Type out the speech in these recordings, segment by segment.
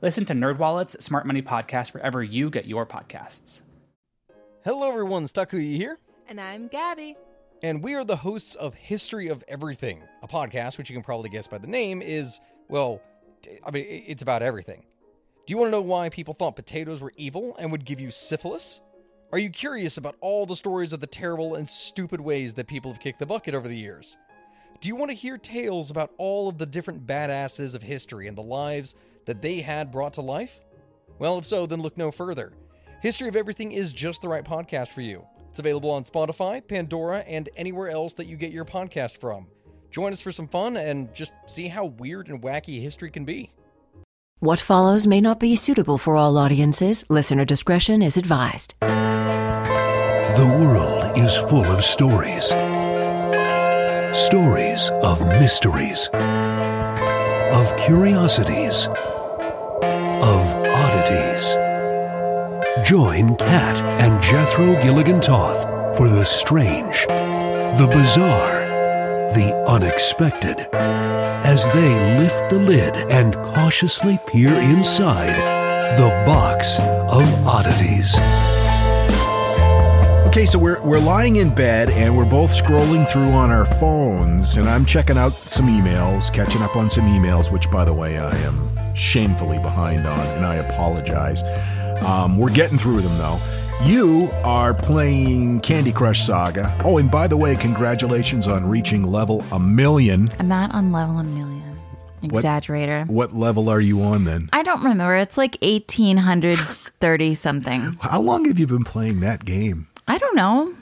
Listen to NerdWallet's Smart Money Podcast wherever you get your podcasts. Hello, everyone. Stakuyi here. And I'm Gabby. And we are the hosts of History of Everything, a podcast which you can probably guess by the name is, well, I mean, it's about everything. Do you want to know why people thought potatoes were evil and would give you syphilis? Are you curious about all the stories of the terrible and stupid ways that people have kicked the bucket over the years? Do you want to hear tales about all of the different badasses of history and the lives that they had brought to life? Well, if so, then look no further. History of Everything is just the right podcast for you. It's available on Spotify, Pandora, and anywhere else that you get your podcast from. Join us for some fun and just see how weird and wacky history can be. What follows may not be suitable for all audiences. Listener discretion is advised. The world is full of stories stories of mysteries, of curiosities, Join Kat and Jethro Gilligan Toth for the strange, the bizarre, the unexpected as they lift the lid and cautiously peer inside the box of oddities. Okay, so we're we're lying in bed and we're both scrolling through on our phones, and I'm checking out some emails, catching up on some emails, which, by the way, I am shamefully behind on, and I apologize. Um, we're getting through them though. You are playing Candy Crush Saga. Oh, and by the way, congratulations on reaching level a million. I'm not on level a million. Exaggerator. What level are you on then? I don't remember. It's like 1830 something. How long have you been playing that game? I don't know.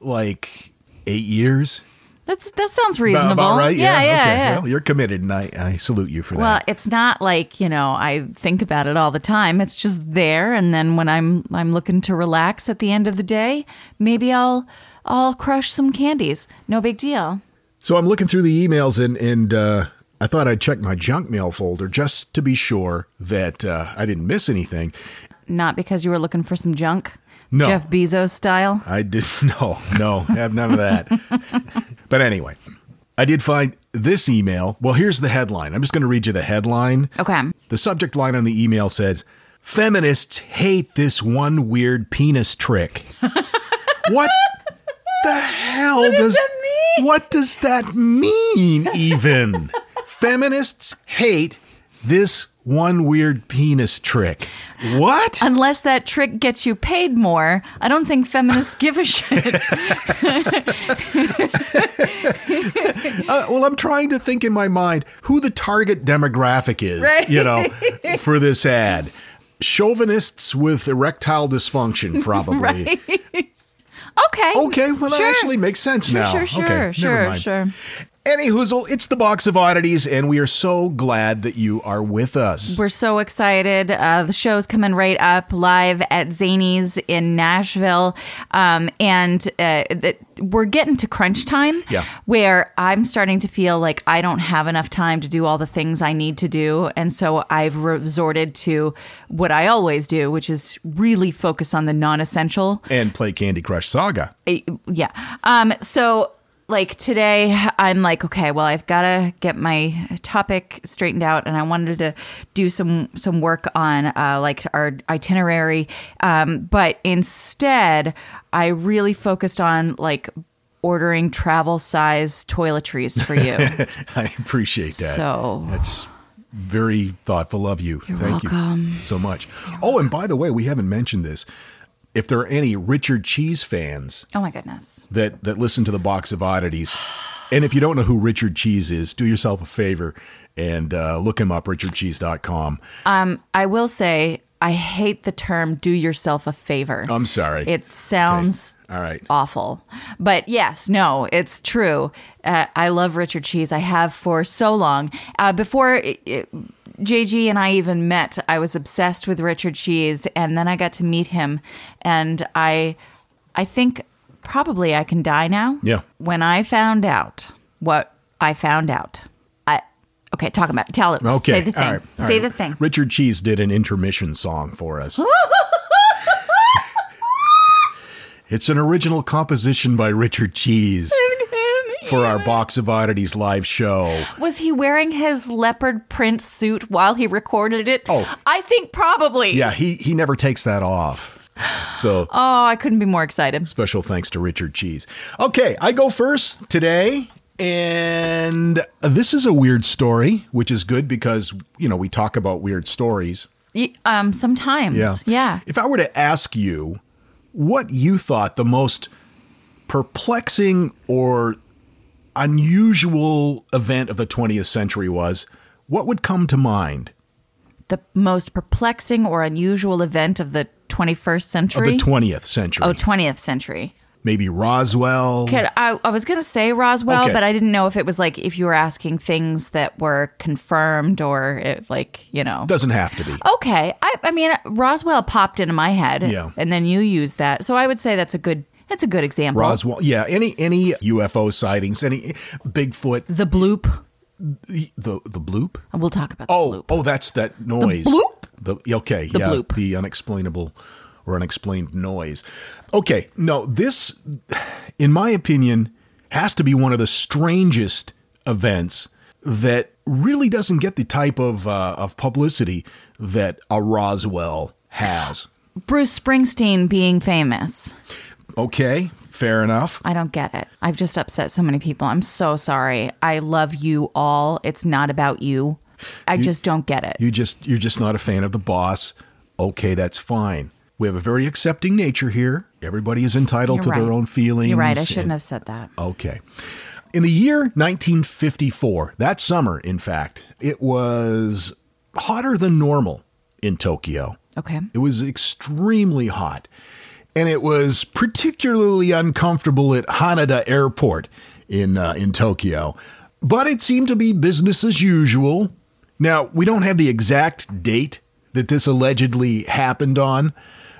Like eight years? That's that sounds reasonable. About right? Yeah, yeah, okay. yeah. Well, you're committed, and I, I salute you for Well, that. Well, it's not like you know I think about it all the time. It's just there, and then when I'm I'm looking to relax at the end of the day, maybe I'll I'll crush some candies. No big deal. So I'm looking through the emails, and and uh, I thought I'd check my junk mail folder just to be sure that uh, I didn't miss anything. Not because you were looking for some junk. No. Jeff Bezos style. I did no, no, have none of that. but anyway, I did find this email. Well, here's the headline. I'm just going to read you the headline. Okay. The subject line on the email says, "Feminists hate this one weird penis trick." what the hell does, that mean? What does that mean even? Feminists hate this one weird penis trick. What? Unless that trick gets you paid more, I don't think feminists give a shit. Uh, well, I'm trying to think in my mind who the target demographic is, you know, for this ad. Chauvinists with erectile dysfunction, probably. Okay. Okay, well, that actually makes sense Sure, now. sure, sure, okay, sure, sure. Any hoozle, it's the box of oddities, and we are so glad that you are with us. We're so excited. Uh, the show's coming right up live at Zanies in Nashville. Um, and uh, we're getting to crunch time Yeah. where I'm starting to feel like I don't have enough time to do all the things I need to do. And so I've resorted to what I always do, which is really focus on the non essential. and play Candy Crush Saga. yeah. Um, so like today I'm like, okay, well I've gotta get my topic straightened out and I wanted to do some some work on uh like our itinerary. Um, but instead I really focused on like ordering travel size toiletries for you. I appreciate that. So- that's very thoughtful of you. Thank welcome. you so much. Oh, and by the way, we haven't mentioned this. If there are any Richard Cheese fans oh my goodness. that that listen to the box of oddities, and if you don't know who Richard Cheese is, do yourself a favor and uh, look him up, richardcheese.com. I will say I hate the term do yourself a favor. I'm sorry. It sounds All right. awful. But yes, no, it's true. Uh, I love Richard Cheese. I have for so long. Uh, before it, it- JG and I even met, I was obsessed with Richard Cheese, and then I got to meet him, and I, I think probably I can die now. Yeah. When I found out what I found out, I okay, talk about tell it. Okay. Say the thing. all right, all Say right. the thing. Richard Cheese did an intermission song for us. it's an original composition by Richard Cheese for our Box of Oddities live show. Was he wearing his leopard print suit while he recorded it? Oh. I think probably. Yeah, he he never takes that off. So Oh, I couldn't be more excited. special thanks to Richard Cheese. Okay, I go first today. And this is a weird story, which is good because, you know, we talk about weird stories. Um, sometimes. Yeah. Yeah. If I were to ask you what you thought the most perplexing or unusual event of the 20th century was, what would come to mind? The most perplexing or unusual event of the 21st Of century. the 20th century. oh, 20th century. Maybe Roswell. Could, I, I was going to say Roswell, Okay. but I didn't know if it was like if you were asking things that were confirmed or if, like, you know. Doesn't have to be. Okay. I, I mean, Roswell popped into my head. Yeah. And then you used that. So I would say that's a good. That's a good example. Roswell. Yeah, any any UFO sightings, any Bigfoot, The bloop. the the, the bloop. We'll talk about the Oh, bloop. oh, that's that noise. bloop? The okay, The yeah, bloop. the unexplainable or unexplained noise. Okay, no, this, in my opinion, has to be one of the strangest events that really doesn't get the type of uh, of publicity that a Roswell has. Bruce Springsteen being famous. Okay, fair enough. I don't get it. I've just upset so many people. I'm so sorry. I love you all. It's not about you. I just don't get it. You just you're just not a fan of the boss. Okay, that's fine. We have a very accepting nature here. Everybody is entitled You're to their own feelings. You're right. I shouldn't have said that. Okay. In the year 1954, that summer, in fact, it was hotter than normal in Tokyo. Okay. It was extremely hot. And it was particularly uncomfortable at Haneda Airport in uh, in Tokyo. But it seemed to be business as usual. Now, we don't have the exact date that this allegedly happened on,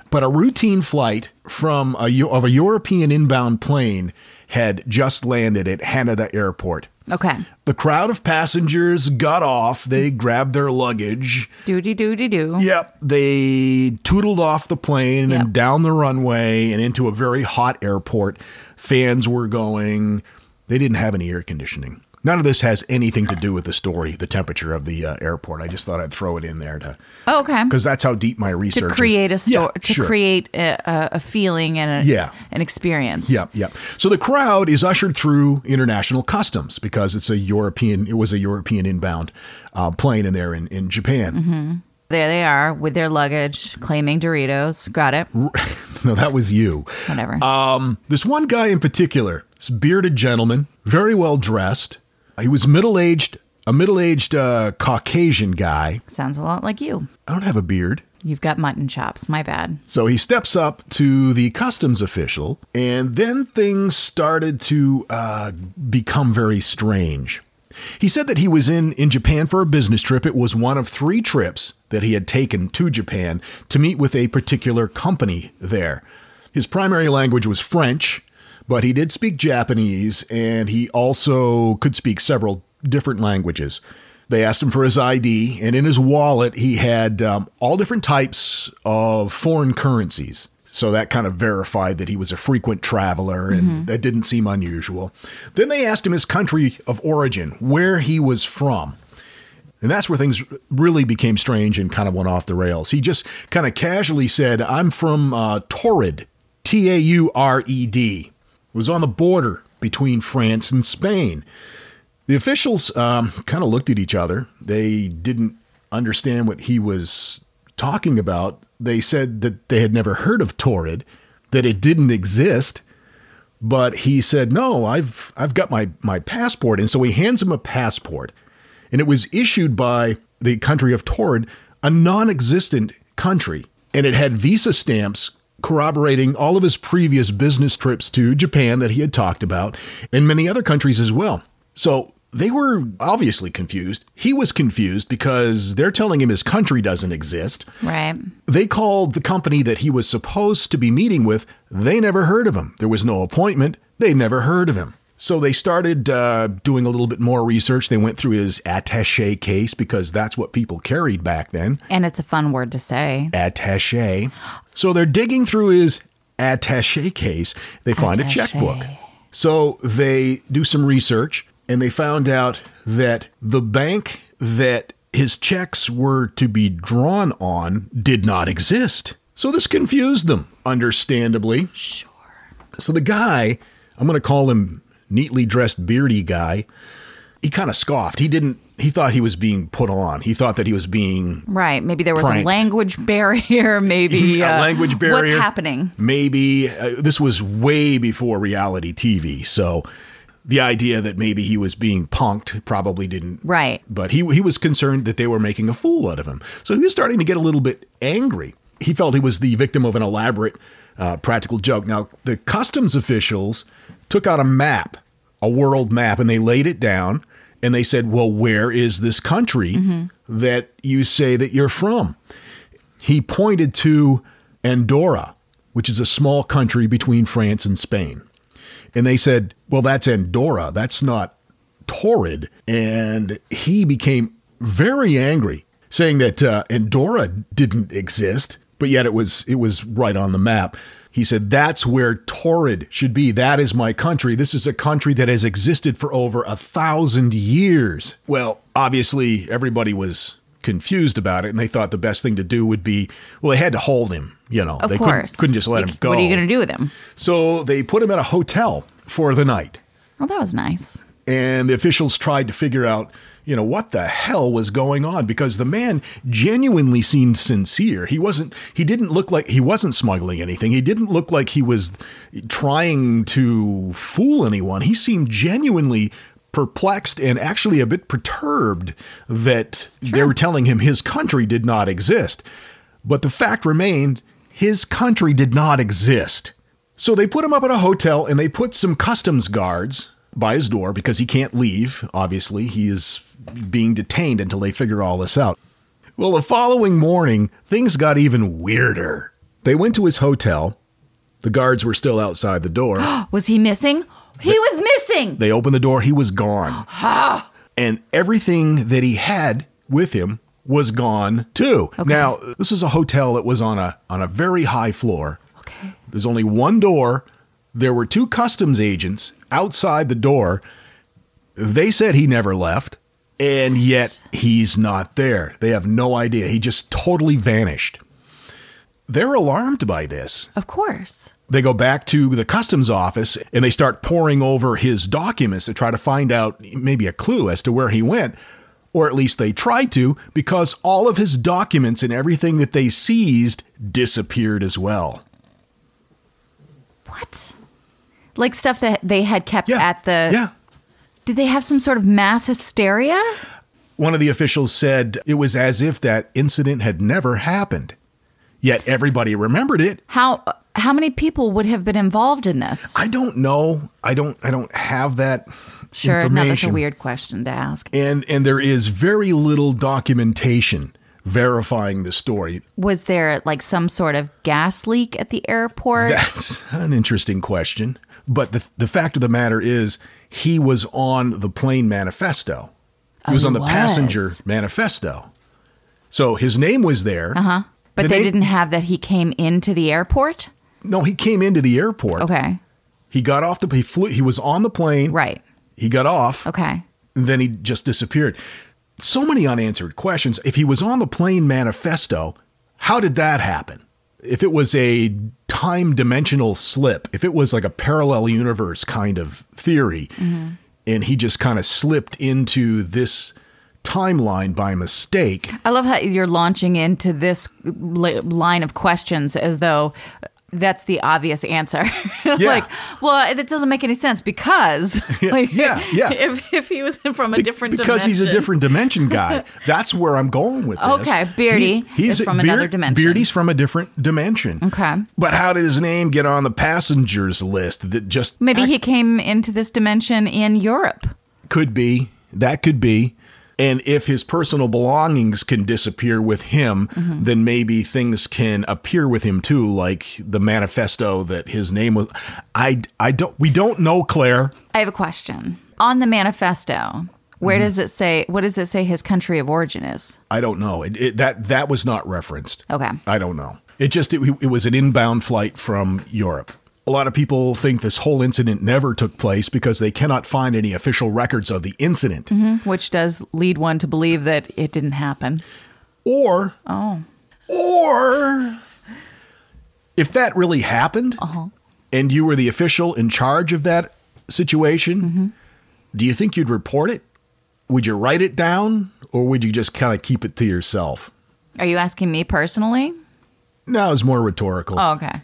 but a routine flight from a of a European inbound plane had just landed at Haneda Airport. Okay. The crowd of passengers got off, they grabbed their luggage, Doody doody doo. Yep. They tootled off the plane Yep. and down the runway and into a very hot airport. Fans were going. They didn't have any air conditioning. None of this has anything to do with the story, the temperature of the uh, airport. I just thought I'd throw it in there to Oh, okay. because that's how deep my research To is. create a story, Yeah, to sure. create a, a, a feeling and a, Yeah. an experience. Yep, yep. So the crowd is ushered through international customs because it's a European. It was a European inbound uh, plane in there in in Japan. Mm-hmm. There they are with their luggage, claiming Doritos. Got it. no, that was you. Whatever. Um, this one guy in particular, this bearded gentleman, very well dressed. He was middle aged, a middle aged uh, Caucasian guy. Sounds a lot like you. I don't have a beard. You've got mutton chops. My bad. So he steps up to the customs official, and then things started to uh, become very strange. He said that he was in, in Japan for a business trip. It was one of three trips that he had taken to Japan to meet with a particular company there. His primary language was French, but he did speak Japanese, and he also could speak several different languages. They asked him for his ID, and in his wallet, he had um, all different types of foreign currencies. So that kind of verified that he was a frequent traveler, and that didn't seem unusual. Then they asked him his country of origin, where he was from. And that's where things really became strange and kind of went off the rails. He just kind of casually said, I'm from uh, Taured, T A U R E D. Was on the border between France and Spain. The officials um, kind of looked at each other. They didn't understand what he was talking about. They said that they had never heard of Taured, that it didn't exist. But he said, "No, I've I've got my my passport." And so he hands him a passport, and it was issued by the country of Taured, a non-existent country, and it had visa stamps corroborating all of his previous business trips to Japan that he had talked about, and many other countries as well. So they were obviously confused. He was confused because they're telling him his country doesn't exist. Right. They called the company that he was supposed to be meeting with. They never heard of him. There was no appointment. They never heard of him. So they started uh, doing a little bit more research. They went through his attache case because that's what people carried back then. And it's a fun word to say. Attache. So they're digging through his attache case. They find a checkbook. So they do some research and they found out that the bank that his checks were to be drawn on did not exist. So this confused them, understandably. Sure. So the guy, I'm going to call him neatly dressed beardy guy, he kind of scoffed. He didn't he thought he was being put on. He thought that he was being Right. Maybe there was Pranked. a language barrier. Maybe a uh, language barrier. What's happening? Maybe uh, this was way before reality TV, so the idea that maybe he was being punked probably didn't. Right. But he he was concerned that they were making a fool out of him, so he was starting to get a little bit angry. He felt he was the victim of an elaborate uh, practical joke. Now the customs officials took out a map, a world map, and they laid it down. And they said, "Well, where is this country that you say that you're from?" he pointed to Andorra, which is a small country between France and Spain. And they said, Well, that's Andorra. That's not Taured. And he became very angry, saying that uh, Andorra didn't exist, but yet it was it was right on the map. He said, That's where Taured should be. That is my country. This is a country that has existed for over a thousand years. Well, obviously, everybody was confused about it and they thought the best thing to do would be well they had to hold him you know Of they course. Couldn't, couldn't just let You- him go What are you going to do with him? so they put him at a hotel for the night Well, that was nice. and the officials tried to figure out you know what the hell was going on? Because the man genuinely seemed sincere. He wasn't he didn't look like he wasn't smuggling anything. He didn't look like he was trying to fool anyone. He seemed genuinely perplexed and actually a bit perturbed that they were telling him his country did not exist. But the fact remained his country did not exist. So they put him up at a hotel and they put some customs guards by his door because he can't leave. Obviously, he is being detained until they figure all this out. Well, the following morning, things got even weirder. They went to his hotel. The guards were still outside the door. Was he missing? He was missing. They opened the door, he was gone. and everything that he had with him was gone too. Now, this was a hotel that was on a on a very high floor. Okay. There's only one door. There were two customs agents outside the door. They said he never left, and yet he's not there. They have no idea. He just totally vanished. They're alarmed by this. Of course. They go back to the customs office and they start poring over his documents to try to find out maybe a clue as to where he went. Or at least they tried to, because all of his documents and everything that they seized disappeared as well. What? Like stuff that they had kept Yeah. at the. Yeah. Did they have some sort of mass hysteria? One of the officials said it was as if that incident had never happened. Yet everybody remembered it. How how many people would have been involved in this? I don't know. I don't I don't have that sure, no, that's a weird question to ask. And and there is very little documentation verifying the story. Was there like some sort of gas leak at the airport? That's an interesting question. But the the fact of the matter is he was on the plane manifesto. He Oh, was on the passenger manifesto. So his name was there. Uh-huh. but they didn't have that he came into the airport? No, he came into the airport. Okay. He got off the he flew he was on the plane. Right. He got off. Okay. And then he just disappeared. So many unanswered questions. If he was on the plane manifesto, how did that happen? If it was a time dimensional slip, if it was like a parallel universe kind of theory, mm-hmm. and he just kind of slipped into this timeline by mistake, I love how you're launching into this li- line of questions as though that's the obvious answer. like, well, it doesn't make any sense because, like, yeah, yeah. If, if he was from a different because he's a different dimension guy. That's where I'm going with this. Okay, Beardy is from a, another dimension. Beardy's from a different dimension. Okay. But how did his name get on the passengers list? That just Maybe he came into this dimension in Europe. could be. That could be. And if his personal belongings can disappear with him, then maybe things can appear with him too, like the manifesto that his name was. I, I don't. We don't know, Claire. I have a question. On the manifesto, where Mm-hmm. does it say, what does it say his country of origin is? I don't know. It, it, that that was not referenced. Okay. I don't know. It just it, it was an inbound flight from Europe. A lot of people think this whole incident never took place because they cannot find any official records of the incident. Mm-hmm. Which does lead one to believe that it didn't happen. Or Oh. or if that really happened uh-huh. and you were the official in charge of that situation, mm-hmm. do you think you'd report it? Would you write it down or would you just kind of keep it to yourself? Are you asking me personally? No, it's more rhetorical. Oh, okay.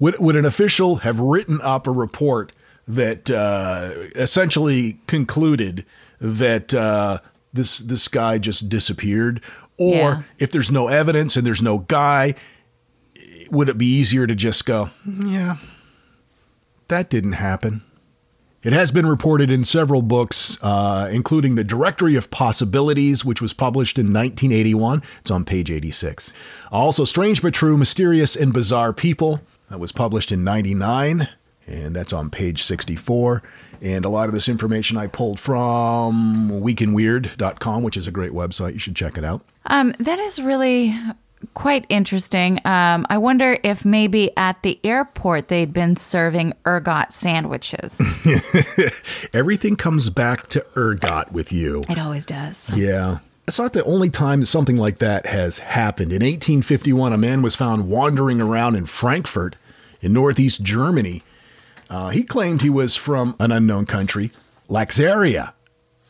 Would, would an official have written up a report that uh, essentially concluded that uh, this this guy just disappeared, or Yeah. if there's no evidence and there's no guy, would it be easier to just go, yeah, that didn't happen? It has been reported in several books, uh, including The Directory of Possibilities, which was published in 1981. It's on page 86. Also, Strange but True, Mysterious and Bizarre People, that was published in 99, and that's on page 64. And a lot of this information I pulled from weekinweird.com, which is a great website. You should check it out. Um, that is really quite interesting. Um, I wonder if maybe at the airport they'd been serving ergot sandwiches. Everything comes back to ergot with you. it always does. Yeah. It's not the only time something like that has happened. In 1851, a man was found wandering around in Frankfurt in northeast Germany. Uh, he claimed he was from an unknown country, Laxaria,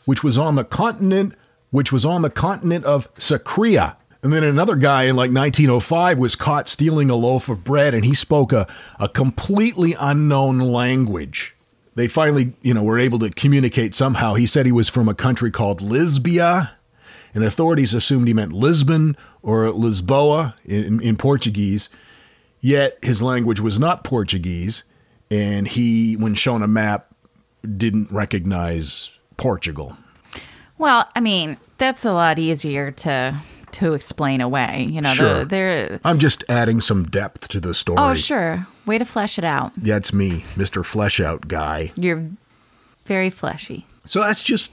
which was on the continent, which was on the continent of Sakria. And then another guy in like 1905 was caught stealing a loaf of bread, and he spoke a, a completely unknown language. They finally, you know, were able to communicate somehow. He said he was from a country called Lisbia, and authorities assumed he meant Lisbon or Lisboa in, in Portuguese. Yet his language was not Portuguese, and he, when shown a map, didn't recognize Portugal. Well, I mean, that's a lot easier to to explain away. You know, Sure. the, I'm just adding some depth to the story. oh sure, way to flesh it out. That's me, Mr. Flesh Out guy. You're very fleshy. So that's just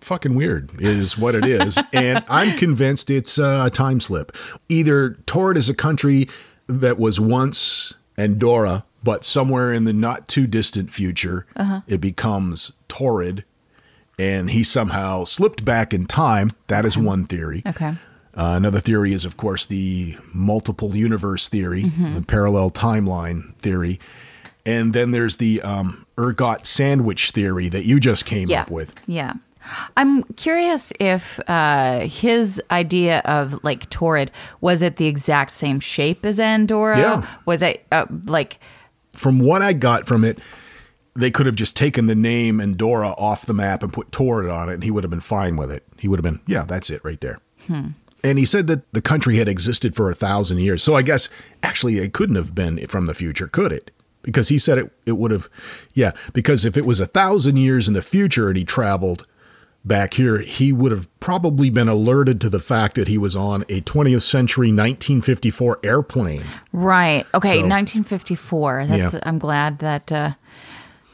fucking weird, is what it is. and I'm convinced it's a time slip. Either Taured is a country that was once Andorra, but somewhere in the not too distant future, it becomes Taured, and he somehow slipped back in time. That is one theory. Okay. Uh, another theory is, of course, the multiple universe theory, the parallel timeline theory. And then there's the um, ergot sandwich theory that you just came Yeah. up with. Yeah. I'm curious if uh, his idea of like Taured was it the exact same shape as Andorra? Yeah. Was it uh, like From what I got from it, they could have just taken the name Andorra off the map and put Taured on it, and he would have been fine with it. He would have been, yeah, that's it right there. And he said that the country had existed for a thousand years. So I guess actually it couldn't have been from the future, could it? Because he said it, it would have, yeah, because if it was a thousand years in the future and he traveled back here, he would have probably been alerted to the fact that he was on a 20th century 1954 airplane. right? Okay, So- 1954. That's Yeah. I'm glad that uh,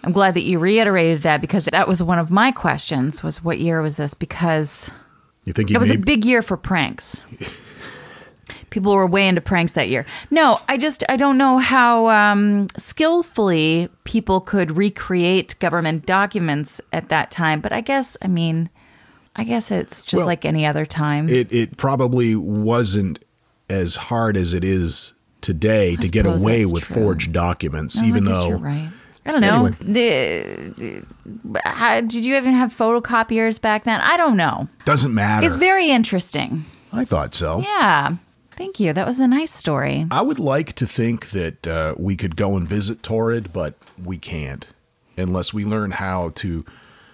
I'm glad that you reiterated that because that was one of my questions was what year was this because You think it was a big year for pranks. People were way into pranks that year. No, I just I don't know how um, skillfully people could recreate government documents at that time. But I guess I mean, I guess it's just Well, like any other time. it it probably wasn't as hard as it is today to get away with true. forged documents, I even though right. I don't know. The, how, did you even have photocopiers back then? I don't know. doesn't matter. It's very interesting. I thought so. Yeah. Thank you. That was a nice story. I would like to think that uh, we could go and visit Taured, but we can't unless we learn how to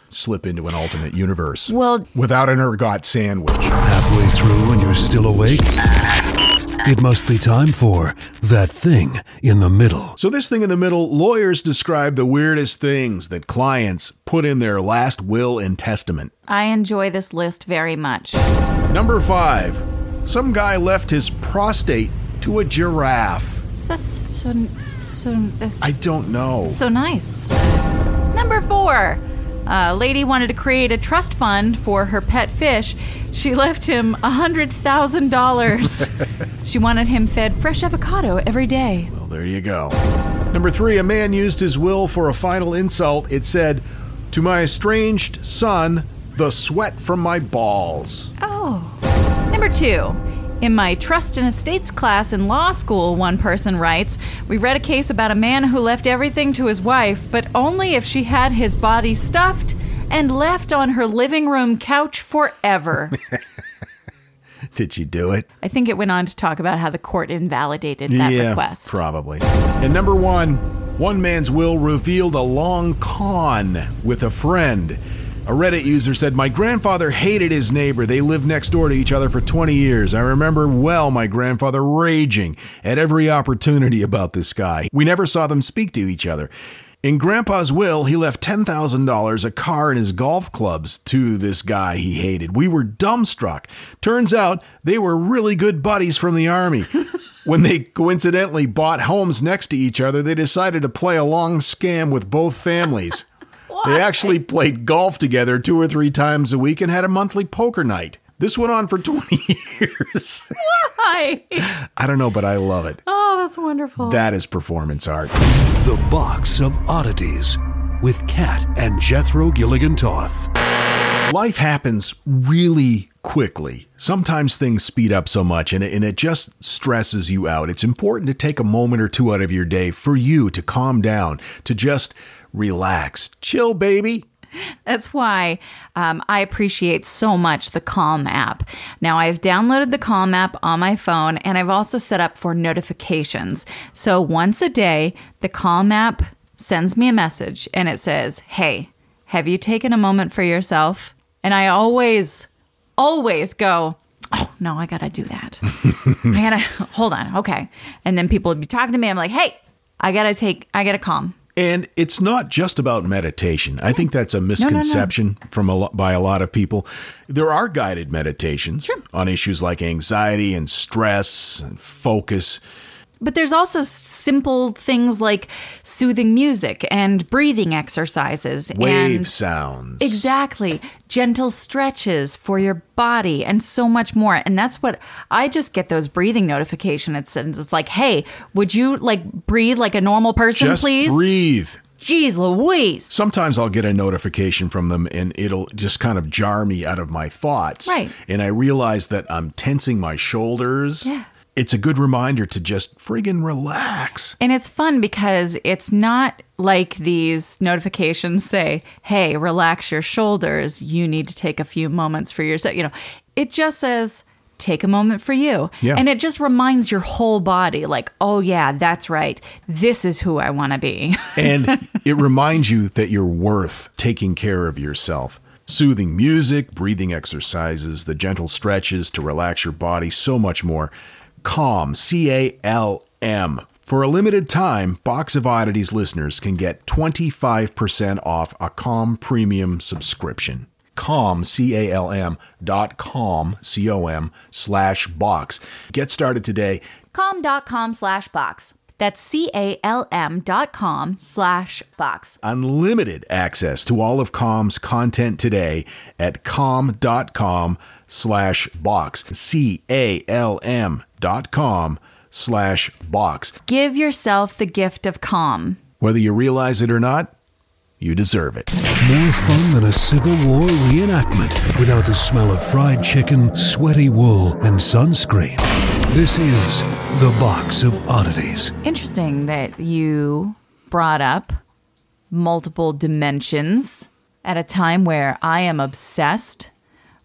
slip into an alternate universe. Well- without an ergot sandwich. Halfway through and you're still awake? It must be time for That thing in the middle. So, this thing in the middle, lawyers describe the weirdest things that clients put in their last will and testament. I enjoy this list very much. Number five, some guy left his prostate to a giraffe. That's so so. That's I don't know. so nice. Number four. A lady wanted to create a trust fund for her pet fish. She left him $100,000. she wanted him fed fresh avocado every day. Well, there you go. Number three, a man used his will for a final insult. It said, To my estranged son, the sweat from my balls. Oh. Number two. In my trust and estates class in law school, one person writes, we read a case about a man who left everything to his wife, but only if she had his body stuffed and left on her living room couch forever. Did she do it? I think it went on to talk about how the court invalidated that yeah, request. probably. And number one, one man's will revealed a long con with a friend. A Reddit user said, My grandfather hated his neighbor. They lived next door to each other for 20 years. I remember well my grandfather raging at every opportunity about this guy. We never saw them speak to each other. In Grandpa's will, he left $10,000, a car, and his golf clubs to this guy he hated. We were dumbstruck. Turns out they were really good buddies from the Army. when they coincidentally bought homes next to each other, they decided to play a long scam with both families. They actually played golf together two or three times a week and had a monthly poker night. This went on for 20 years. Hi. I don't know, but I love it. Oh, that's wonderful. That is performance art. The Box of Oddities with Kat and Jethro Gilligan Toth. Life happens really quickly. Sometimes things speed up so much and it, and it just stresses you out. It's important to take a moment or two out of your day for you to calm down, to just relax. Chill, baby. That's why um, I appreciate so much the Calm app. Now, I've downloaded the Calm app on my phone and I've also set up for notifications. So once a day, the Calm app sends me a message and it says, Hey, have you taken a moment for yourself? And I always, always go, Oh, no, I gotta do that. I gotta, hold on, okay. And then people would be talking to me. I'm like, Hey, I gotta take, I gotta calm. And it's not just about meditation. I think that's a misconception from a lot, by a lot of people. There are guided meditations on issues like anxiety and stress and focus. But there's also simple things like soothing music and breathing exercises Wave and sounds. exactly gentle stretches for your body and so much more. And that's what I just get those breathing notification. It's it's like, hey, would you like breathe like a normal person, Just please? breathe. Jeez, Louise. Sometimes I'll get a notification from them and it'll just kind of jar me out of my thoughts. Right. And I realize that I'm tensing my shoulders. Yeah. It's a good reminder to just friggin' relax. And it's fun because it's not like these notifications say, hey, relax your shoulders. You need to take a few moments for yourself. You know, it just says, take a moment for you. Yeah. And it just reminds your whole body, like, oh, yeah, that's right. This is who I want to be. and it reminds you that you're worth taking care of yourself. Soothing music, breathing exercises, the gentle stretches to relax your body, so much more. Calm, C A L M. For a limited time, Box of Oddities listeners can get 25% off a Calm premium subscription. Calm, C A L M dot com, C O M slash box. Get started today. Calm.com slash box. That's C A L M dot com slash box. unlimited access to all of Calm's content today at calm.com slash box. C-A-L-M dot com slash box. Give yourself the gift of calm. Whether you realize it or not, you deserve it. More fun than a Civil War reenactment without the smell of fried chicken, sweaty wool, and sunscreen. This is The Box of Oddities. Interesting that you brought up multiple dimensions at a time where I am obsessed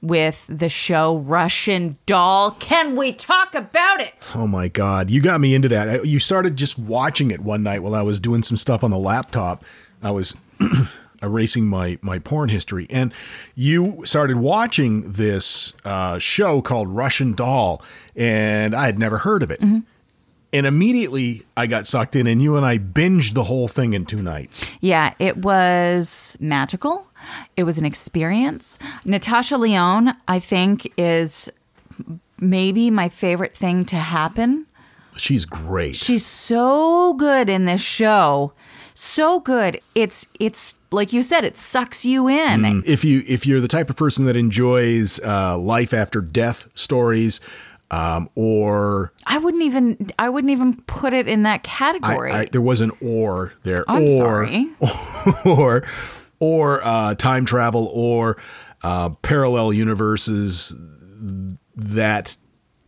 with the show Russian Doll. Can we talk about it? Oh my God. You got me into that. You started just watching it one night while I was doing some stuff on the laptop. I was erasing my, my porn history. And you started watching this uh, show called Russian Doll. And I had never heard of it. And immediately I got sucked in, and you and I binged the whole thing in two nights. Yeah, it was magical. It was an experience. Natasha Lyonne, I think, is maybe my favorite thing to happen. She's great. She's so good in this show. So good. It's it's like you said, it sucks you in. if you if you're the type of person that enjoys uh, life after death stories, um, or I wouldn't even I wouldn't even put it in that I, category. I, there was an or there, I'm or sorry. or or uh, time travel or uh, parallel universes, that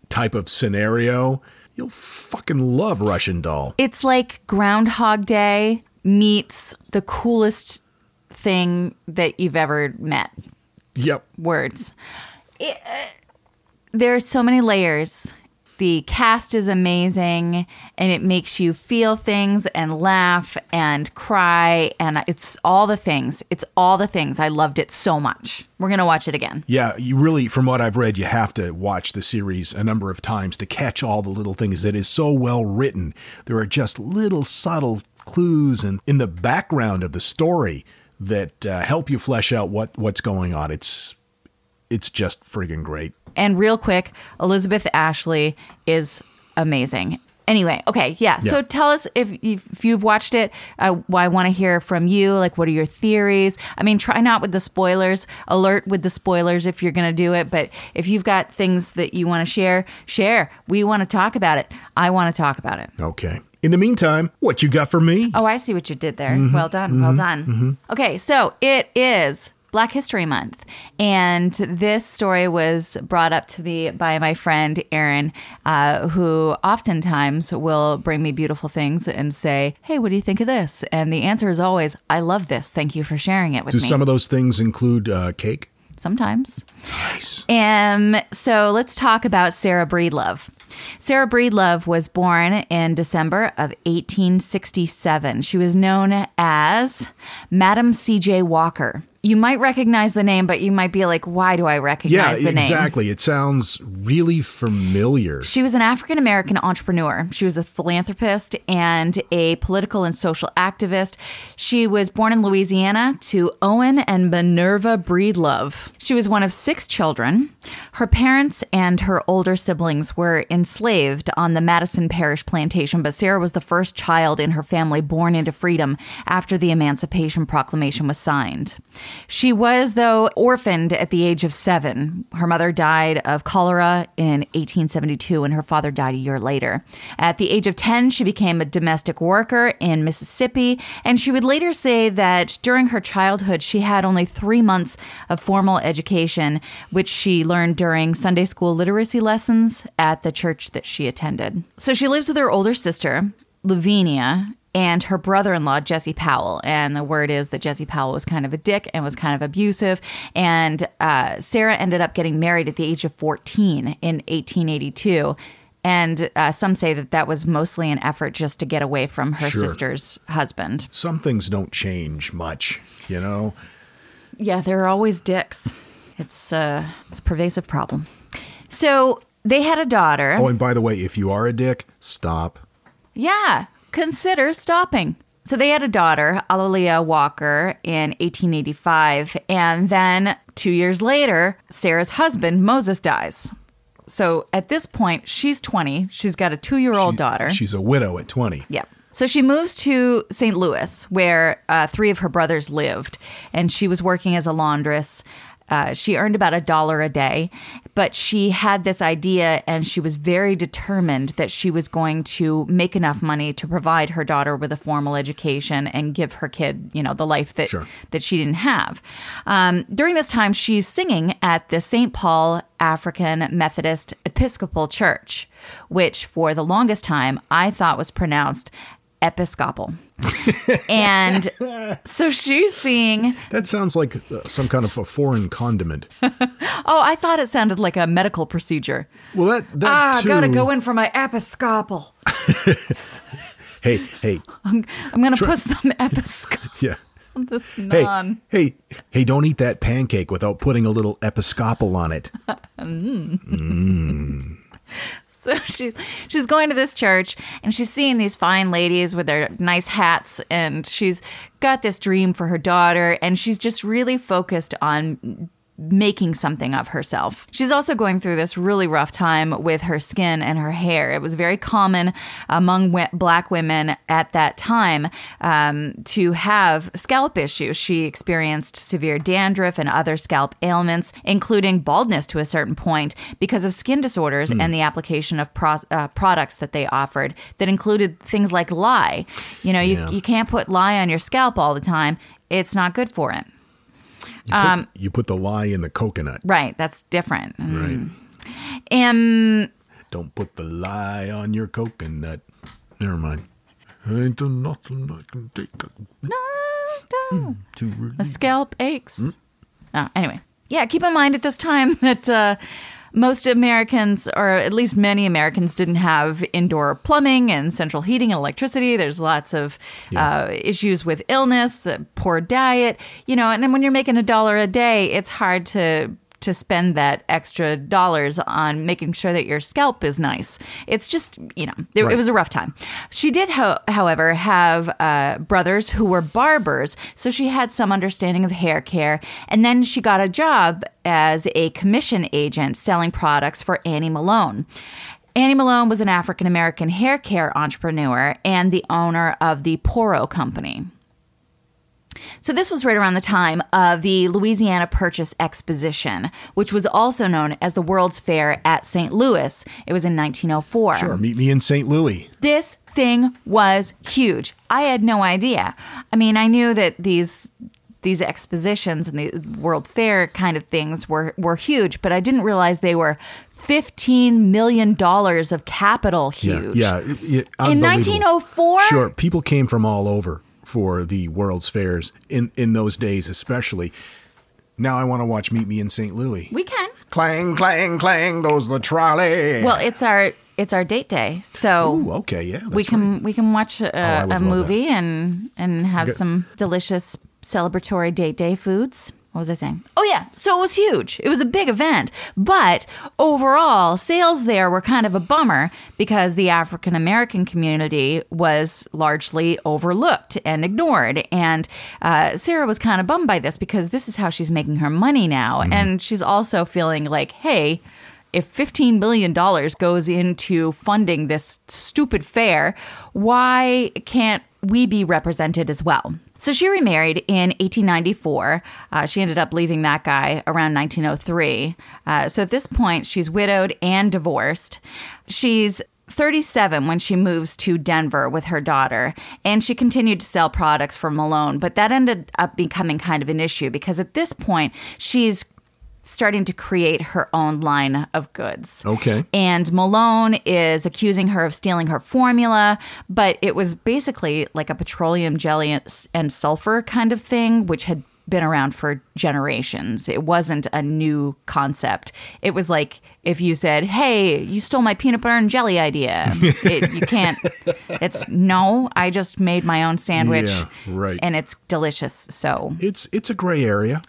type of scenario, you'll fucking love Russian Doll. It's like Groundhog Day meets the coolest thing that you've ever met. Yep. Words. It, uh, there are so many layers. The cast is amazing and it makes you feel things and laugh and cry and it's all the things. It's all the things. I loved it so much. We're going to watch it again. Yeah, you really, from what I've read, you have to watch the series a number of times to catch all the little things. It is so well written. There are just little subtle clues and in the background of the story that uh, help you flesh out what what's going on. It's it's just friggin' great. And real quick, Elizabeth Ashley is amazing. Anyway, okay, yeah. So tell us if, if you've watched it. Uh, I want to hear from you. Like, what are your theories? I mean, try not with the spoilers. Alert with the spoilers if you're going to do it. But if you've got things that you want to share, share. We want to talk about it. I want to talk about it. Okay. In the meantime, what you got for me? Oh, I see what you did there. Mm-hmm. Well done. Well mm-hmm. done. Mm-hmm. Okay, so it is Black History Month. And this story was brought up to me by my friend Erin, uh, who oftentimes will bring me beautiful things and say, Hey, what do you think of this? And the answer is always, I love this. Thank you for sharing it with Do me. Do some of those things include uh, cake? Sometimes. Nice. Um, so let's talk about Sarah Breedlove. Sarah Breedlove was born in December of 1867. She was known as Madam C.J. Walker. You might recognize the name, but you might be like, why do I Yeah, recognize the name? exactly. It sounds really familiar. She was an African American entrepreneur. She was a philanthropist and a political and social activist. She was born in Louisiana to Owen and Minerva Breedlove. She was one of six children. Her parents and her older siblings were enslaved on the Madison Parish plantation, but Sarah was the first child in her family born into freedom after the Emancipation Proclamation was signed. She was, though, orphaned at the age of seven. Her mother died of cholera in 1872, and her father died a year later. At the age of 10, she became a domestic worker in Mississippi, and she would later say that during her childhood, she had only three months of formal education, which she learned during Sunday school literacy lessons at the church that she attended. So she lives with her older sister, Louvenia, and her brother in law, Jesse Powell. And the word is that Jesse Powell was kind of a dick and was kind of abusive. And uh, Sarah ended up getting married at the age of 14 in 1882. And uh, some say that that was mostly an effort just to get away from her Sure. sister's husband. Some things don't change much, you know? Yeah, there are always dicks. It's, uh, it's a pervasive problem. So they had a daughter. Oh, and by the way, if you are a dick, stop. Yeah, consider stopping. So they had a daughter, A'Lelia Walker, in 1885. And then two years later, Sarah's husband, Moses, dies. So at this point, she's 20. She's got a two year old daughter. She's a widow at 20. Yep. So she moves to St. Louis, where uh, three of her brothers lived, and she was working as a laundress. Uh, she earned about a dollar a day, but she had this idea and she was very determined that she was going to make enough money to provide her daughter with a formal education and give her kid, you know, the life that Sure. that she didn't have. Um, during this time, she's singing at the St. Paul African Methodist Episcopal Church, which for the longest time I thought was pronounced Episcopal. and so she's seeing, That sounds like uh, some kind of a foreign condiment. oh, I thought it sounded like a medical procedure. Well, that that Ah, too. gotta go in for my Episcopal. Hey, hey, I'm gonna put some Episcopal yeah. on this Hey, non. hey, hey! Don't eat that pancake without putting a little episcopal on it. So she she's going to this church and she's seeing these fine ladies with their nice hats and she's got this dream for her daughter and she's just really focused on making something of herself. She's also going through this really rough time with her skin and her hair. It was very common among w- black women at that time um, to have scalp issues. She experienced severe dandruff and other scalp ailments, including baldness to a certain point, because of skin disorders and the application of pro- uh, products that they offered that included things like lye. You know, you, Yeah. you can't put lye on your scalp all the time. It's not good for it. You put, um, you put the lye in the coconut. Right, that's different. Mm. Right. And Don't put the lye on your coconut. Never mind. Ain't there nothing I can take mm, to the relieve. scalp aches. Mm. Oh, anyway, yeah, keep in mind at this time that uh, most Americans, or at least many Americans, didn't have indoor plumbing and central heating and electricity. There's lots of uh, issues with illness, uh, poor diet, you know, and then when you're making a dollar a day, it's hard to to spend that extra dollars on making sure that your scalp is nice. It's just, you know, it, Right. it was a rough time. She did, ho- however, have uh, brothers who were barbers, so she had some understanding of hair care. And then she got a job as a commission agent selling products for Annie Malone. Annie Malone was an African American hair care entrepreneur and the owner of the Poro Company. So this was right around the time of the Louisiana Purchase Exposition, which was also known as the World's Fair at St. Louis. It was in 1904. Sure, meet me in St. Louis. This thing was huge. I had no idea. I mean, I knew that these these expositions and the World Fair kind of things were were huge, but I didn't realize they were 15 million dollars of capital huge. Yeah, yeah. it- it- In 1904? Sure, people came from all over for the World's Fairs in in those days, especially. Now I want to watch Meet Me in St. Louis. We can. Clang, clang, clang goes the trolley. Well, it's our it's our date day. So Ooh, okay, yeah. we can right. we can watch a, oh, would a movie and and have Good. some delicious celebratory date day foods. What was I saying? Oh yeah, so it was huge. It was a big event, but overall sales there were kind of a bummer because the African American community was largely overlooked and ignored. And uh, Sarah was kind of bummed by this because this is how she's making her money now, Mm-hmm. and she's also feeling like, hey if $15 million goes into funding this stupid fair, why can't we be represented as well? So she remarried in 1894. Uh, she ended up leaving that guy around 1903. Uh, so at this point, she's widowed and divorced. She's 37 when she moves to Denver with her daughter, and she continued to sell products for Malone, but that ended up becoming kind of an issue because at this point, she's starting to create her own line of goods. Okay. And Malone is accusing her of stealing her formula, but it was basically like a petroleum jelly and- sulfur kind of thing, which had been around for generations. It wasn't a new concept. It was like if you said, "Hey, you stole my peanut butter and jelly idea." it, you can't. It's no. I just made my own sandwich, Yeah, right. and it's delicious. So It's it's a gray area.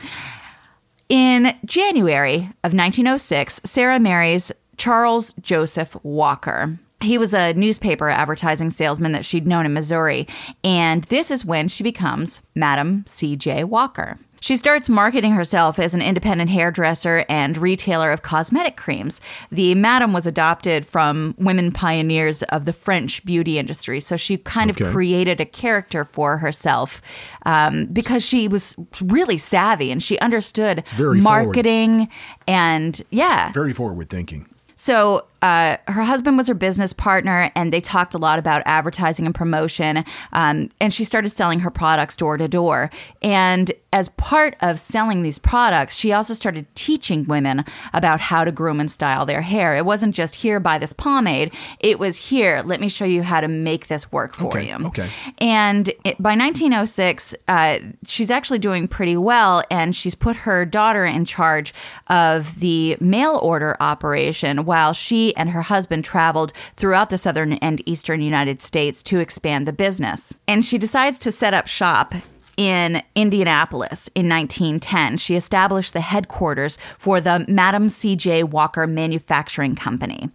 In January of 1906, Sarah marries Charles Joseph Walker. He was a newspaper advertising salesman that she'd known in Missouri, and this is when she becomes Madam C.J. Walker. She starts marketing herself as an independent hairdresser and retailer of cosmetic creams. The madam was adopted from women pioneers of the French beauty industry, so she kind Okay. of created a character for herself um, because she was really savvy and she understood very forward. marketing and yeah. Very forward thinking. So uh, her husband was her business partner, and they talked a lot about advertising and promotion. Um, and she started selling her products door to door. And as part of selling these products, she also started teaching women about how to groom and style their hair. It wasn't just here, buy this pomade. It was here, let me show you how to make this work for Okay, you. okay. And it, by 1906, uh, she's actually doing pretty well, and she's put her daughter in charge of the mail order operation while she and her husband traveled throughout the southern and eastern United States to expand the business. And she decides to set up shop in Indianapolis in 1910, she established the headquarters for the Madam C.J. Walker Manufacturing Company.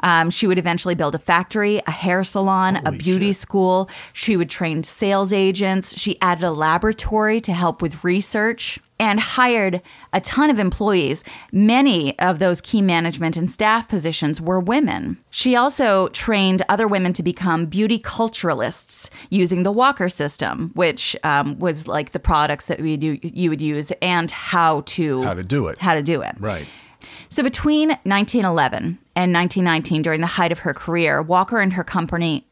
Um, she would eventually build a factory, a hair salon, a beauty school. She would train sales agents. She added a laboratory to help with research and hired a ton of employees. Many of those key management and staff positions were women. She also trained other women to become beauty culturalists using the Walker system, which um, was like the products that we do, you would use and how to How to do it. How to do it. Right. So between 1911 and 1919, during the height of her career, Walker and her company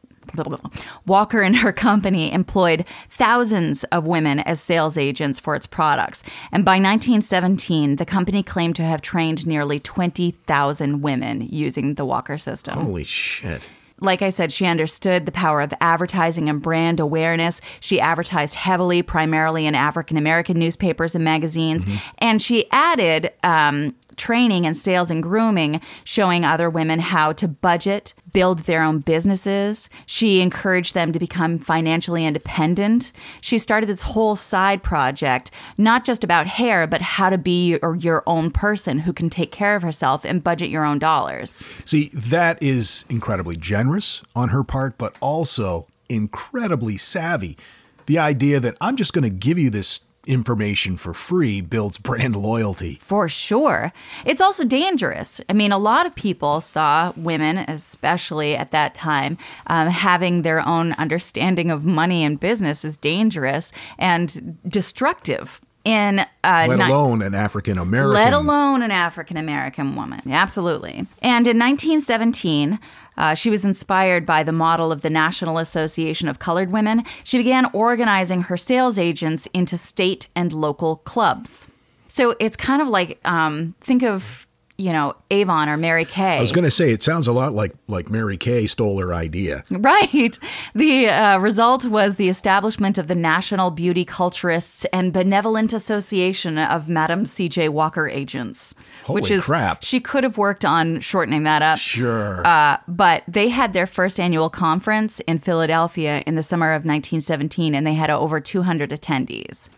Walker and her company employed thousands of women as sales agents for its products. And by 1917, the company claimed to have trained nearly 20,000 women using the Walker system Holy shit. like I said, she understood the power of advertising and brand awareness. She advertised heavily, primarily in African American newspapers and magazines. And she added um, training and sales and grooming, showing other women how to budget, build their own businesses. She encouraged them to become financially independent. She started this whole side project, not just about hair, but how to be your, your own person who can take care of herself and budget your own dollars. See, that is incredibly generous on her part, but also incredibly savvy. The idea that I'm just going to give you this information for free builds brand loyalty. For sure. It's also dangerous. I mean, a lot of people saw women, especially at that time, um, having their own understanding of money and business as dangerous and destructive. In uh, Let ni- alone an African American. let alone an African American woman. Absolutely. And in 1917, uh, she was inspired by the model of the National Association of Colored Women. She began organizing her sales agents into state and local clubs. So it's kind of like um, think of you know Avon or Mary Kay. I was going to say it sounds a lot like like Mary Kay stole her idea. Right. The uh, result was the establishment of the National Beauty Culturists and Benevolent Association of Madam C.J. Walker Agents. which is crap. She could have worked on shortening that up. Sure. Uh, but they had their first annual conference in Philadelphia in the summer of 1917, and they had over 200 attendees.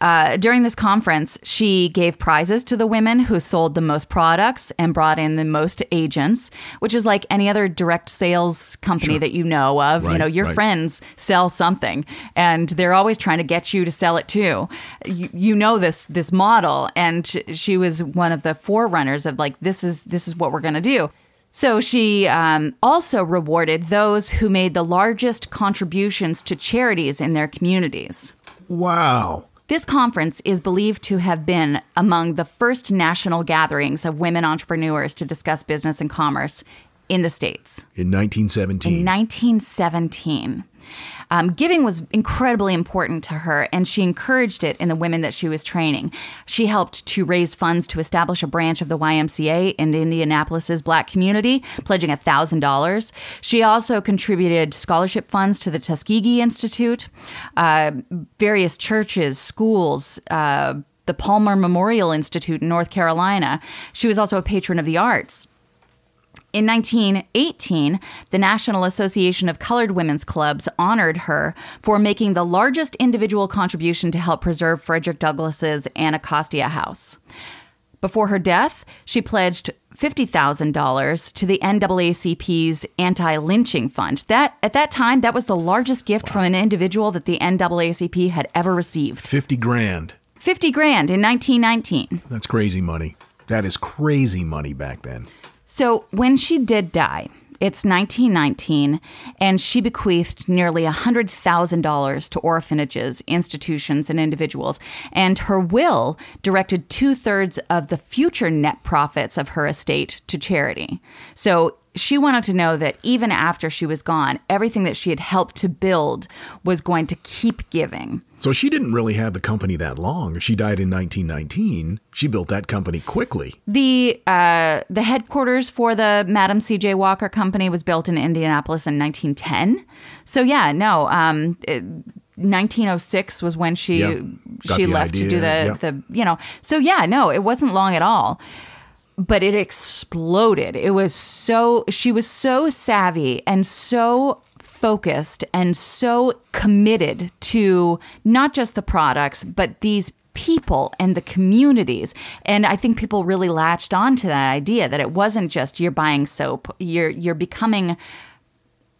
Uh, during this conference, she gave prizes to the women who sold the most products and brought in the most agents, which is like any other direct sales company that you know of. you know, your right. friends sell something, and they're always trying to get you to sell it too. You, you know this this model, and sh- she was one of the forerunners of like this is this is what we're going to do. So she um, also rewarded those who made the largest contributions to charities in their communities. wow. This conference is believed to have been among the first national gatherings of women entrepreneurs to discuss business and commerce in the States In 1917. in 1917. Um, giving was incredibly important to her, and she encouraged it in the women that she was training. She helped to raise funds to establish a branch of the YMCA in Indianapolis's black community, pledging $1,000. She also contributed scholarship funds to the Tuskegee Institute, uh, various churches, schools, uh, the Palmer Memorial Institute in North Carolina. She was also a patron of the arts. In 1918, the National Association of Colored Women's Clubs honored her for making the largest individual contribution to help preserve Frederick Douglass's Anacostia House. Before her death, she pledged $50,000 to the NAACP's anti-lynching fund. That at that time, that was the largest gift from an individual that the NAACP had ever received. 50 grand. 50 grand in 1919. That's crazy money. That is crazy money back then. So when she did die, it's 1919, and she bequeathed nearly $100,000 to orphanages, institutions, and individuals. And her will directed two thirds of the future net profits of her estate to charity. So she wanted to know that even after she was gone, everything that she had helped to build was going to keep giving. So she didn't really have the company that long. She died in 1919, she built that company quickly. The uh, the headquarters for the Madam C.J. Walker Company was built in Indianapolis in 1910. So yeah, no, um, it, 1906 was when she Yeah, she left to do the yeah. the you know. So yeah, no, it wasn't long at all. But it exploded. It was so she was so savvy and so focused and so committed to not just the products, but these people and the communities. And I think people really latched on to that idea that it wasn't just you're buying soap, you're you're becoming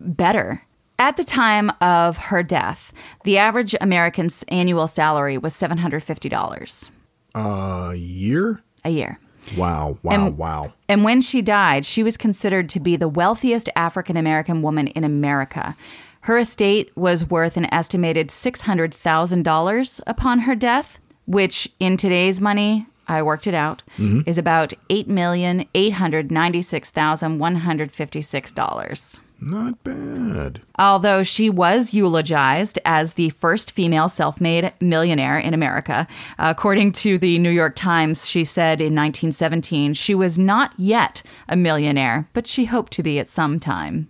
better. At the time of her death, the average American's annual salary was $750 A year? a year. Wow, wow, wow. And when she died, she was considered to be the wealthiest African American woman in America. Her estate was worth an estimated $600,000 upon her death, which in today's money, I worked it out, mm-hmm. is about $8,896,156. Not bad. Although she was eulogized as the first female self made millionaire in America. According to the New York Times, she said in 1917 she was not yet a millionaire, but she hoped to be at some time.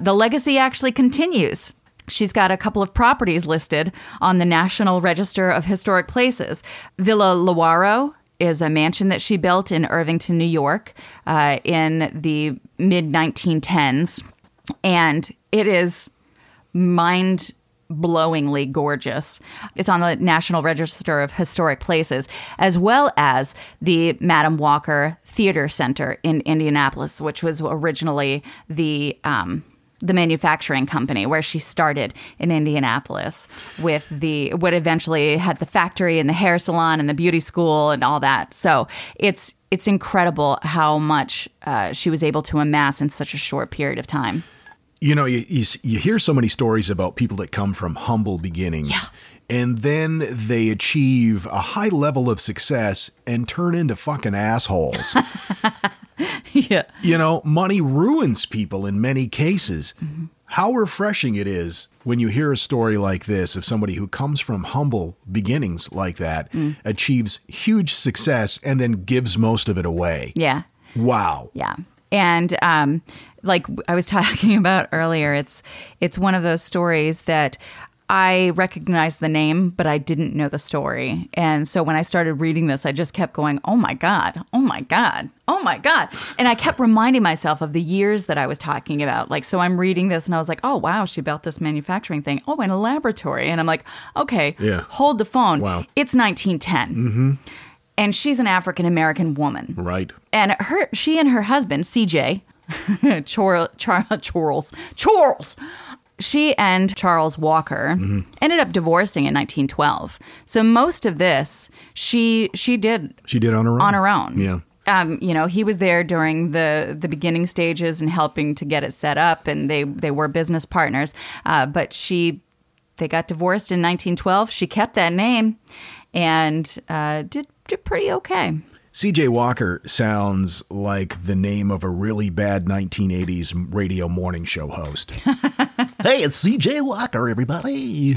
The legacy actually continues. She's got a couple of properties listed on the National Register of Historic Places. Villa Lewaro is a mansion that she built in Irvington, New York, uh, in the mid 1910s and it is mind blowingly gorgeous. It's on the National Register of Historic Places, as well as the Madam Walker Theater Center in Indianapolis, which was originally the um, the manufacturing company where she started in Indianapolis with the what eventually had the factory and the hair salon and the beauty school and all that. So it's it's incredible how much uh, she was able to amass in such a short period of time. You know, you, you, you hear so many stories about people that come from humble beginnings and then they achieve a high level of success and turn into fucking assholes. yeah. you know, money ruins people in many cases. How refreshing it is when you hear a story like this of somebody who comes from humble beginnings like that, achieves huge success, and then gives most of it away. Yeah. Wow. Yeah. And um, like I was talking about earlier, it's it's one of those stories that I recognized the name, but I didn't know the story. And so when I started reading this, I just kept going, "Oh my god! Oh my god! Oh my god!" And I kept reminding myself of the years that I was talking about. Like, so I'm reading this, and I was like, "Oh wow, she built this manufacturing thing. Oh, in a laboratory." And I'm like, "Okay, Yeah. hold the phone. Wow. It's 1910." Mm-hmm. And she's an African American woman Right. and her she and her husband CJ Chor, Char, Charles Charles she and Charles Walker ended up divorcing in 1912. So most of this she she did She did on her own. on her own. Yeah. Um, you know, he was there during the the beginning stages and helping to get it set up, and they they were business partners. Uh, but she they got divorced in 1912. She kept that name and uh, did did pretty okay. CJ Walker sounds like the name of a really bad 1980s radio morning show host. hey, it's CJ Walker, everybody.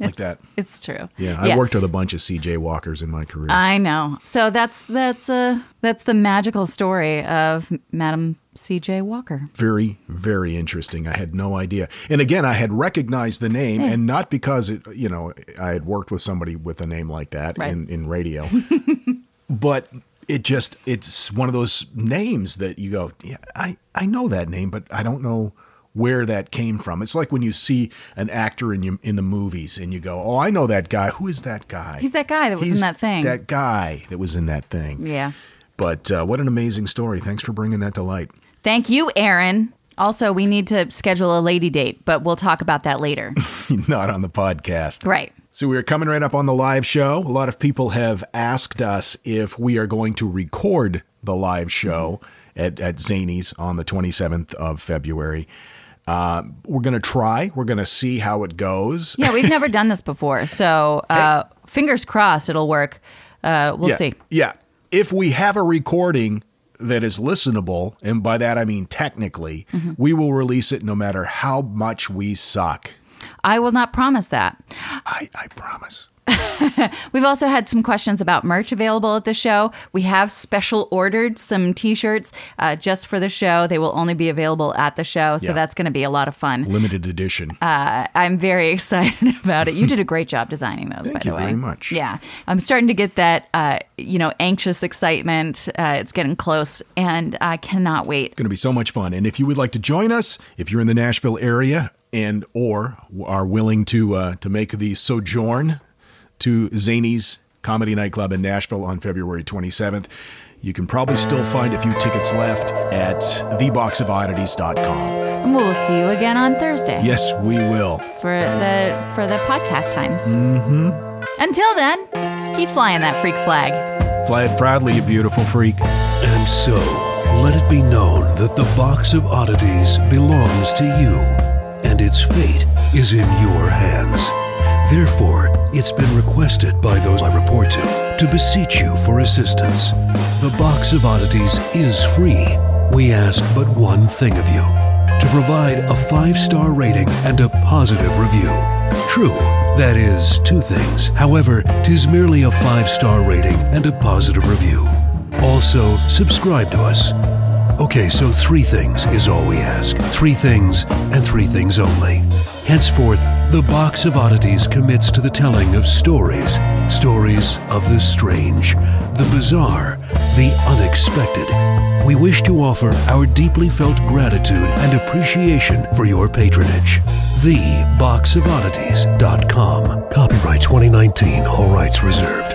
like that. It's true. Yeah, I worked with a bunch of CJ Walkers in my career. I know. So that's that's uh that's the magical story of Madam C.J. Walker. very, very interesting. I had no idea. And again, I had recognized the name, and not because it, you know, I had worked with somebody with a name like that Right. in, in radio, but it just, it's one of those names that you go, yeah, I, I know that name, but I don't know where that came from. It's like when you see an actor in you, in the movies and you go, oh, I know that guy. Who is that guy? He's that guy that was in that thing. That guy that was in that thing. Yeah. But uh, what an amazing story. Thanks for bringing that to light. Thank you, Aaron. Also, we need to schedule a lady date, but we'll talk about that later. Not on the podcast. right. So we're coming right up on the live show. A lot of people have asked us if we are going to record the live show at, at Zanies on the 27th of February. Uh, we're going to try. We're going to see how it goes. Yeah, we've never done this before. So, uh, fingers crossed it'll work. Uh, we'll yeah. see. Yeah. If we have a recording that is listenable, and by that I mean technically, Mm-hmm. we will release it no matter how much we suck. I will not promise that. I, I promise. We've also had some questions about merch available at the show. We have special ordered some t shirts uh, just for the show. They will only be available at the show. So Yeah. that's going to be a lot of fun. Limited edition. Uh, I'm very excited about it. You did a great job designing those, Thank by the way. Thank you very much. Yeah, I'm starting to get that, uh, you know, anxious excitement. Uh, it's getting close, and I cannot wait. It's going to be so much fun. And if you would like to join us, if you're in the Nashville area and or are willing to uh, to make the sojourn to Zanies Comedy Nightclub in Nashville on February 27th, you can probably still find a few tickets left at theboxofoddities.com. And we'll see you again on Thursday Yes, we will. for the for the podcast times. Mm-hmm. Until then, keep flying that freak flag. Fly it proudly, you beautiful freak. And so, let it be known that the box of oddities belongs to you, and its fate is in your hands. Therefore, it's been requested by those I report to to beseech you for assistance. The box of oddities is free. We ask but one thing of you to provide a five star rating and a positive review. True, that is two things. However, tis merely a five star rating and a positive review. Also, subscribe to us. Okay, so three things is all we ask. Three things and three things only. Henceforth, the Box of Oddities commits to the telling of stories. Stories of the strange, the bizarre, the unexpected. We wish to offer our deeply felt gratitude and appreciation for your patronage. TheBoxOfOddities.com. Copyright 2019, all rights reserved.